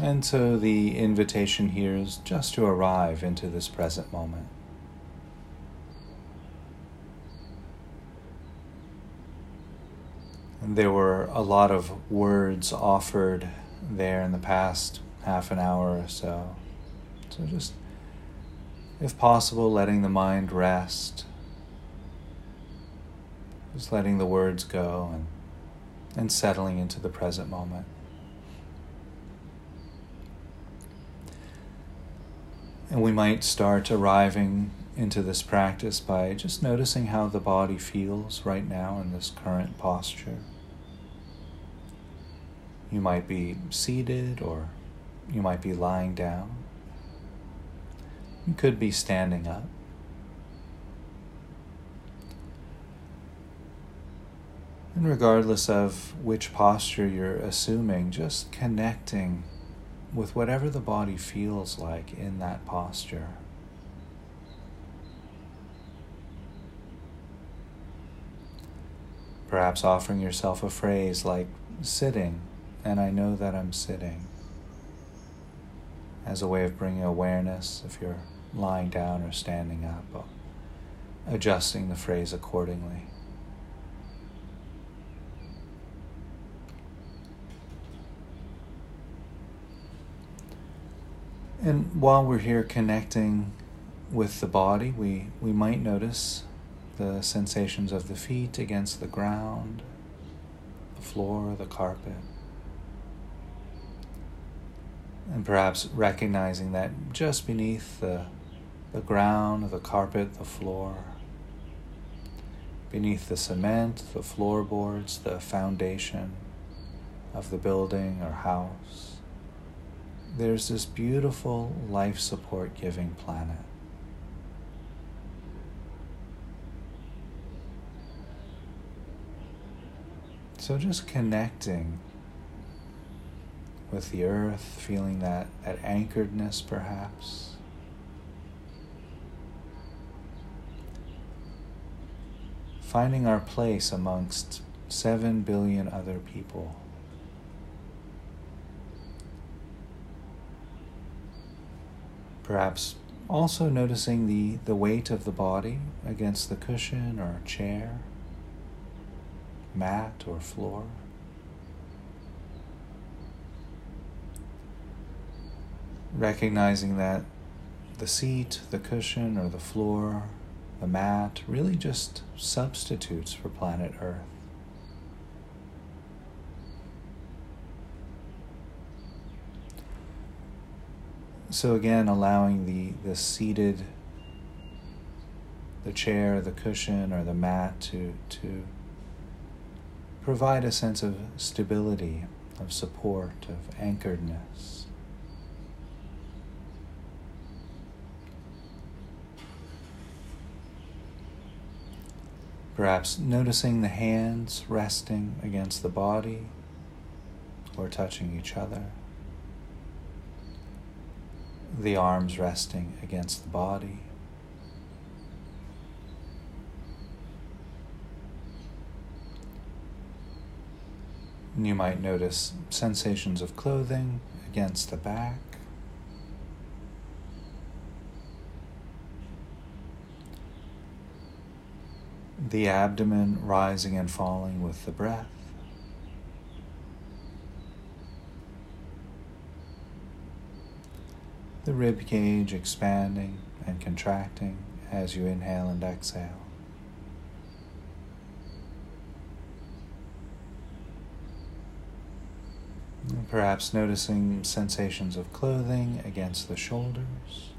And so the invitation here is just to arrive into this present moment. And there were a lot of words offered there in the past half an hour or so. So just, if possible, letting the mind rest. Just letting the words go and, and settling into the present moment. And we might start arriving into this practice by just noticing how the body feels right now in this current posture. You might be seated or you might be lying down. You could be standing up. And regardless of which posture you're assuming, just connecting with whatever the body feels like in that posture. Perhaps offering yourself a phrase like sitting, and I know that I'm sitting, as a way of bringing awareness if you're lying down or standing up, adjusting the phrase accordingly. And while we're here connecting with the body, we, we might notice the sensations of the feet against the ground, the floor, the carpet. And perhaps recognizing that just beneath the, the ground, the carpet, the floor, beneath the cement, the floorboards, the foundation of the building or house, there's this beautiful life support giving planet. So just connecting with the earth, feeling that, that anchoredness perhaps. Finding our place amongst seven billion other people. Perhaps also noticing the, the weight of the body against the cushion or chair, mat or floor. Recognizing that the seat, the cushion, or the floor, the mat really just substitutes for planet Earth. So again, allowing the, the seated, the chair, the cushion, or the mat to, to provide a sense of stability, of support, of anchoredness. Perhaps noticing the hands resting against the body or touching each other the arms resting against the body. And you might notice sensations of clothing against the back. The abdomen rising and falling with the breath. The rib cage expanding and contracting as you inhale and exhale. Perhaps noticing sensations of clothing against the shoulders.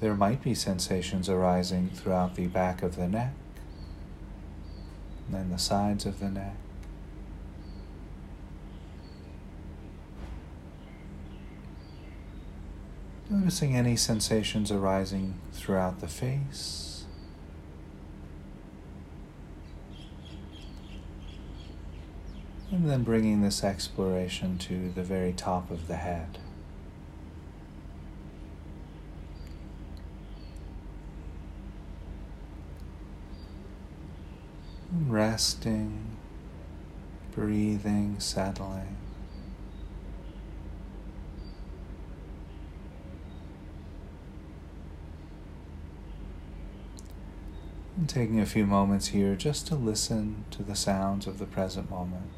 There might be sensations arising throughout the back of the neck, and then the sides of the neck. Noticing any sensations arising throughout the face. And then bringing this exploration to the very top of the head. Resting breathing, settling. And taking a few moments here just to listen to the sounds of the present moment.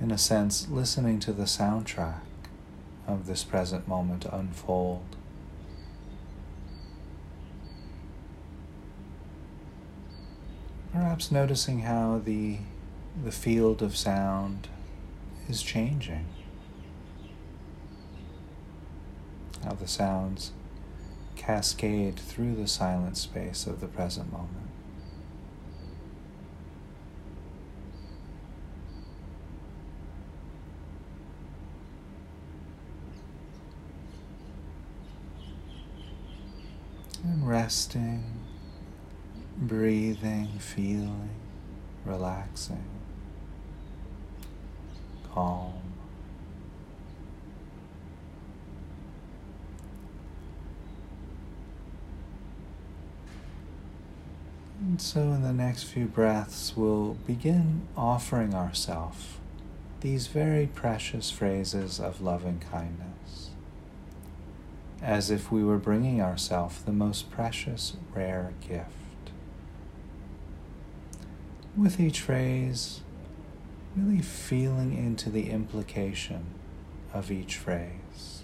In a sense, listening to the soundtrack of this present moment unfold. Perhaps noticing how the, the field of sound is changing. How the sounds cascade through the silent space of the present moment. And resting, breathing, feeling, relaxing, calm. And so, in the next few breaths, we'll begin offering ourselves these very precious phrases of loving kindness, as if we were bringing ourselves the most precious, rare gift. With each phrase, really feeling into the implication of each phrase,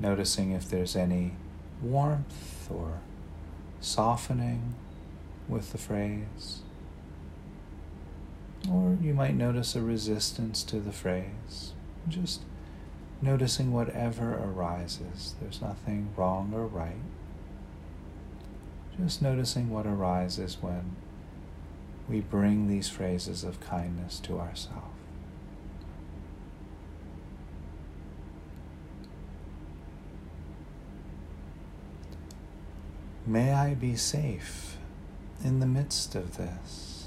noticing if there's any warmth or softening with the phrase. Or you might notice a resistance to the phrase. Just noticing whatever arises. There's nothing wrong or right. Just noticing what arises when we bring these phrases of kindness to ourselves. May I be safe in the midst of this.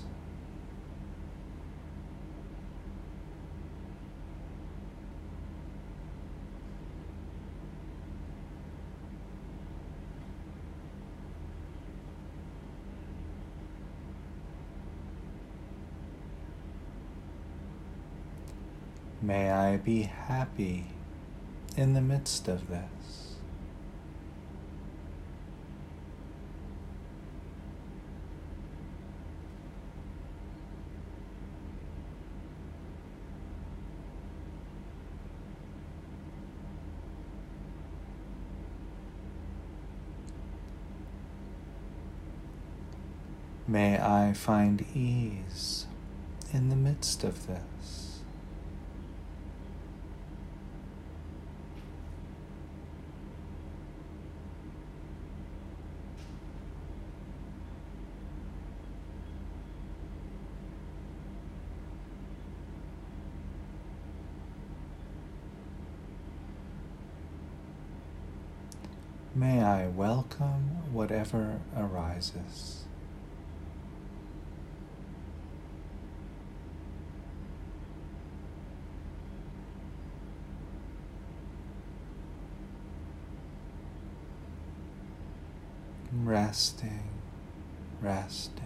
May I be happy in the midst of this. May I find ease in the midst of this. May I welcome whatever arises. Resting, resting.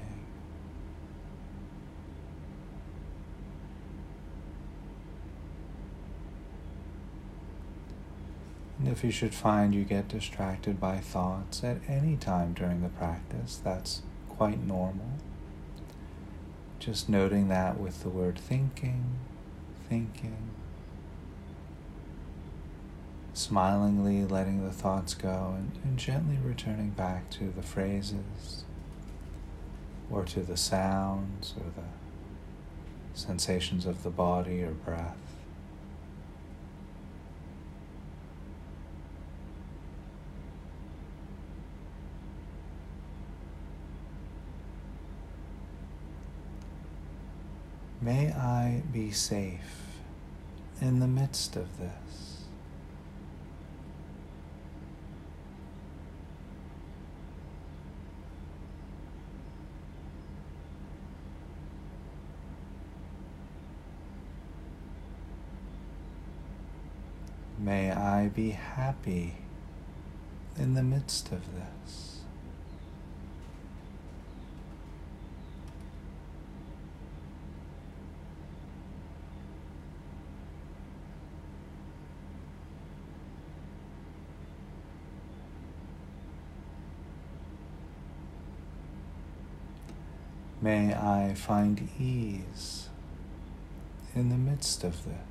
And if you should find you get distracted by thoughts at any time during the practice, that's quite normal. Just noting that with the word thinking, thinking, smilingly letting the thoughts go and, and, gently returning back to the phrases or to the sounds or the sensations of the body or breath. May I be safe in the midst of this. May I be happy in the midst of this. May I find ease in the midst of this.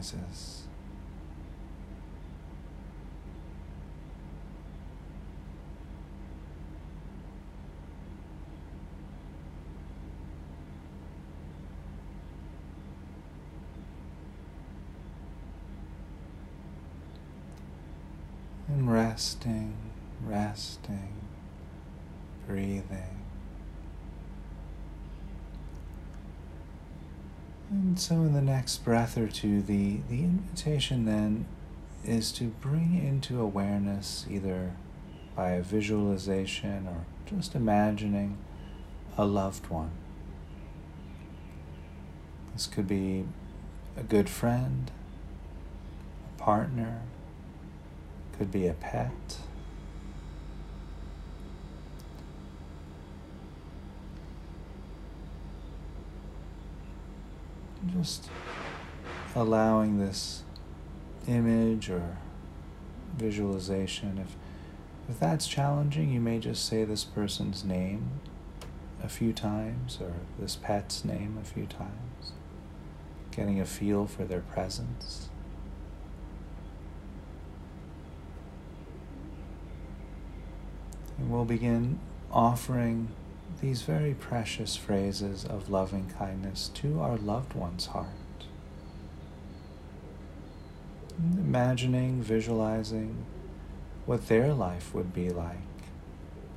Arises. And resting, resting, breathing. And so, in the next breath or two, the, the invitation then is to bring into awareness either by a visualization or just imagining a loved one. This could be a good friend, a partner, could be a pet. Just allowing this image or visualization. If, if that's challenging, you may just say this person's name a few times or this pet's name a few times, getting a feel for their presence. And we'll begin offering these very precious phrases of loving kindness to our loved one's heart. Imagining, visualizing what their life would be like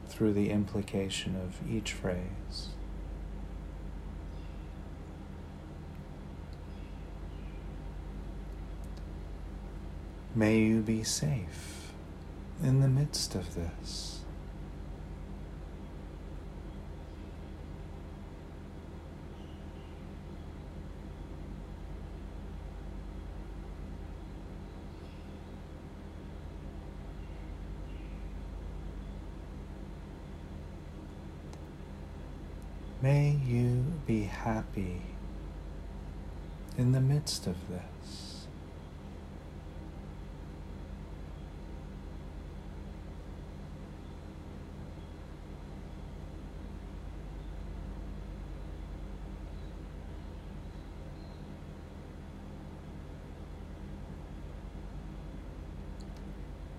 through the implication of each phrase. May you be safe in the midst of this. May you be happy in the midst of this.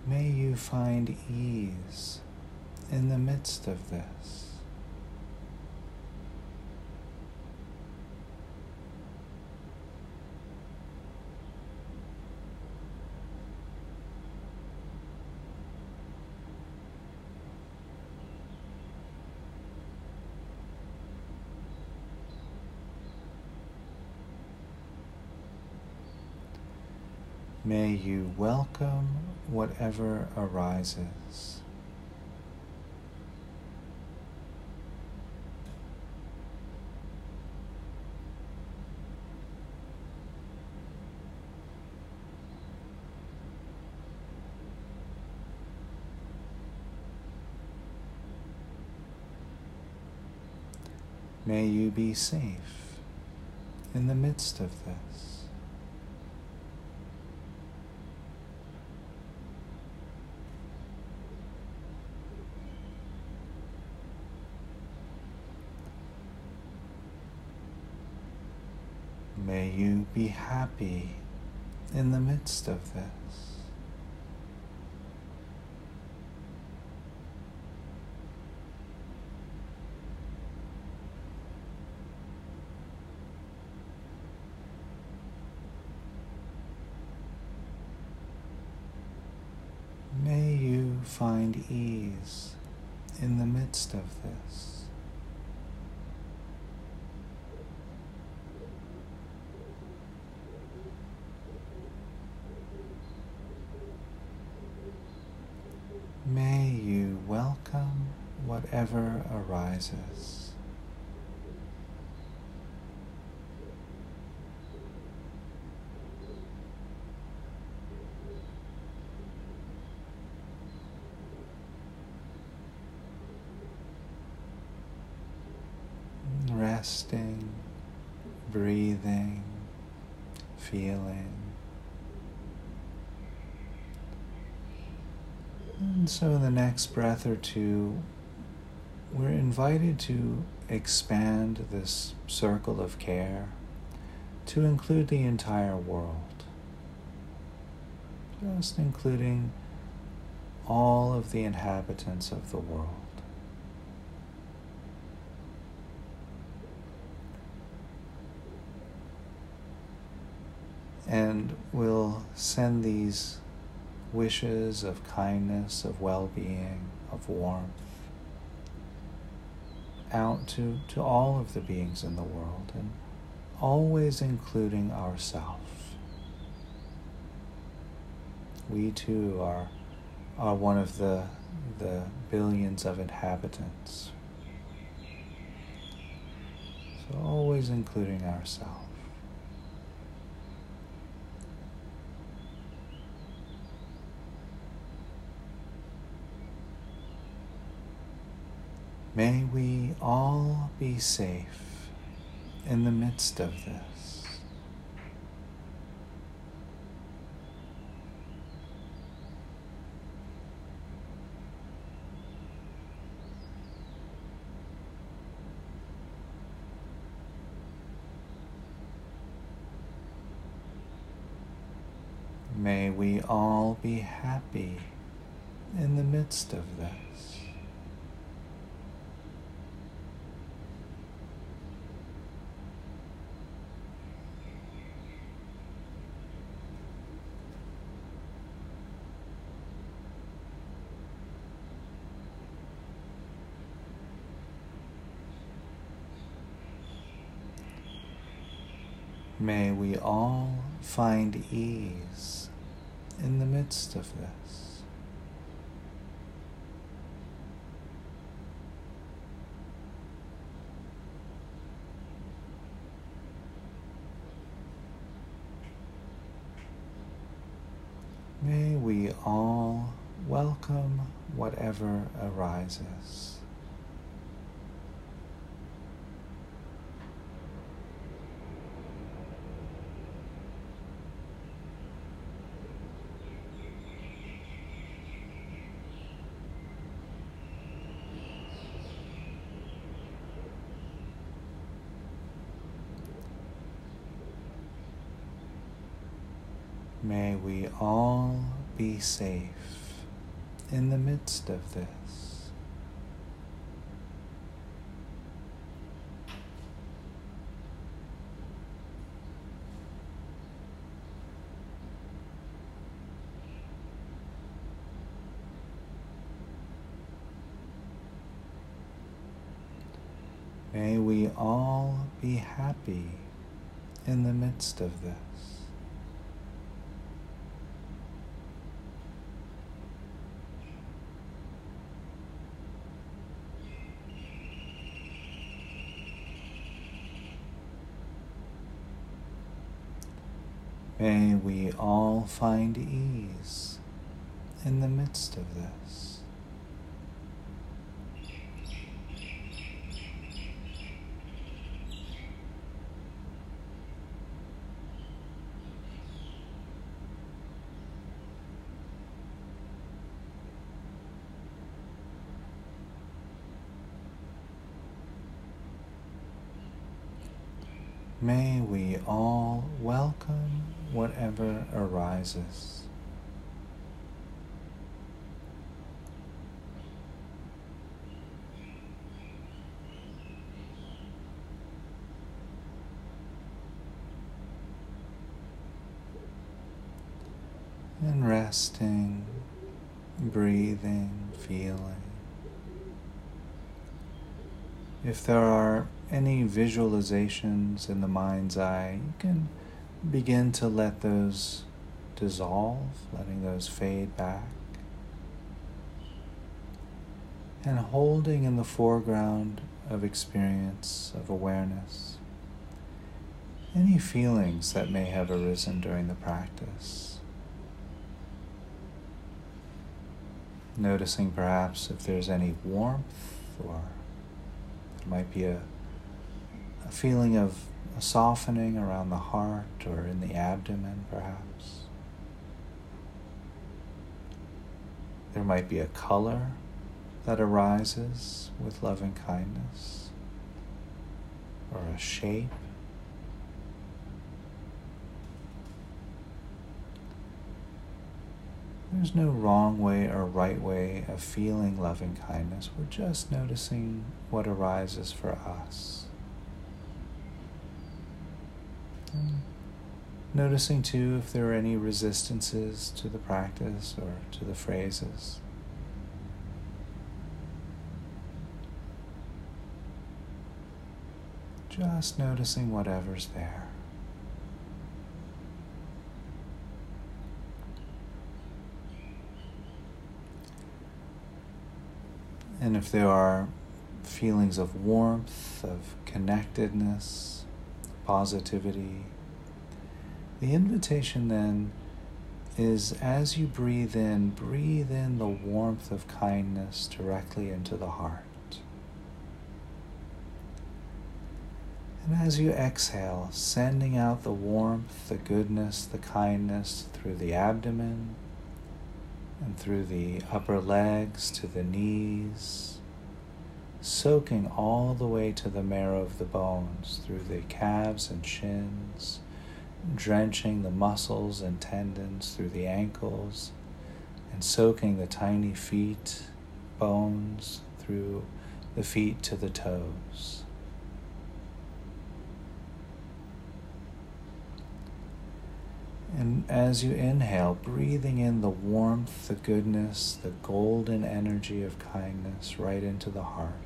May you find ease in the midst of this. May you welcome whatever arises. May you be safe in the midst of this. May you be happy in the midst of this. May you find ease in the midst of this. Resting, breathing, feeling. And so, in the next breath or two, we're invited to expand this circle of care to include the entire world, just including all of the inhabitants of the world. And we'll send these wishes of kindness, of well being, of warmth out to, to all of the beings in the world and always including ourselves. We too are, are one of the, the billions of inhabitants. So always including ourselves. May we all be safe in the midst of this. May we all be happy in the midst of this. May we all find ease in the midst of this. May we all welcome whatever arises. May we all be safe in the midst of this. May we all be happy in the midst of this. May we all find ease in the midst of this. May we all welcome whatever arises. And resting, breathing, feeling. If there are any visualizations in the mind's eye, you can begin to let those dissolve, letting those fade back. And holding in the foreground of experience, of awareness, any feelings that may have arisen during the practice. Noticing perhaps if there's any warmth or there might be a a feeling of softening around the heart or in the abdomen, perhaps. There might be a color that arises with loving kindness or a shape. There's no wrong way or right way of feeling loving kindness. We're just noticing what arises for us. Noticing too if there are any resistances to the practice or to the phrases. Just noticing whatever's there. And if there are feelings of warmth, of connectedness, positivity, the invitation then is as you breathe in, breathe in the warmth of kindness directly into the heart. And as you exhale, sending out the warmth, the goodness, the kindness through the abdomen, and through the upper legs to the knees, soaking all the way to the marrow of the bones, through the calves and shins, drenching the muscles and tendons through the ankles, and soaking the tiny feet, bones through the feet to the toes. And as you inhale, breathing in the warmth, the goodness, the golden energy of kindness right into the heart.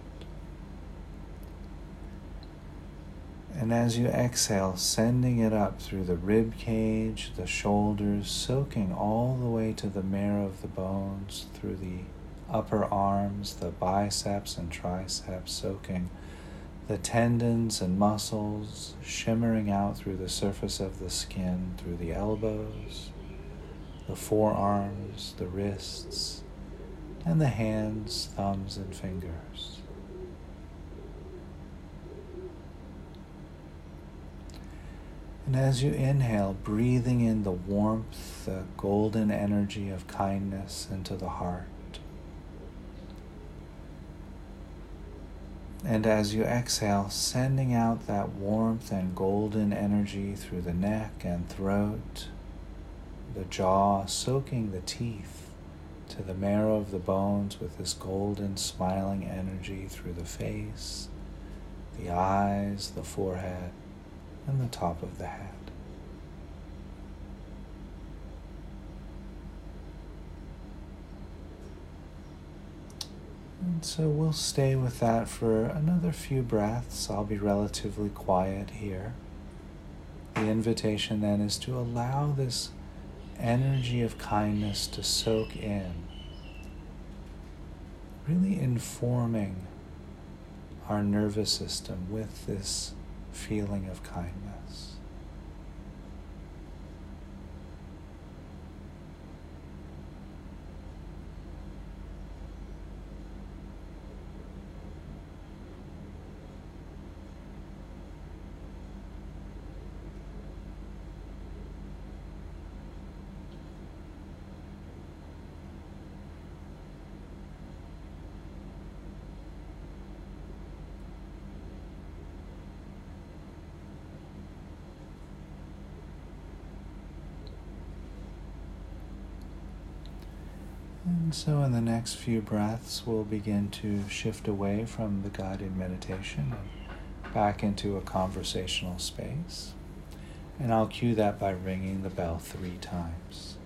And as you exhale, sending it up through the rib cage, the shoulders, soaking all the way to the marrow of the bones, through the upper arms, the biceps and triceps, soaking the tendons and muscles shimmering out through the surface of the skin, through the elbows, the forearms, the wrists, and the hands, thumbs, and fingers. And as you inhale, breathing in the warmth, the golden energy of kindness into the heart. And as you exhale, sending out that warmth and golden energy through the neck and throat, the jaw, soaking the teeth to the marrow of the bones with this golden smiling energy through the face, the eyes, the forehead, and the top of the head. And so we'll stay with that for another few breaths. I'll be relatively quiet here. The invitation then is to allow this energy of kindness to soak in, really informing our nervous system with this feeling of kindness. And so, in the next few breaths, we'll begin to shift away from the guided meditation and back into a conversational space. And I'll cue that by ringing the bell three times.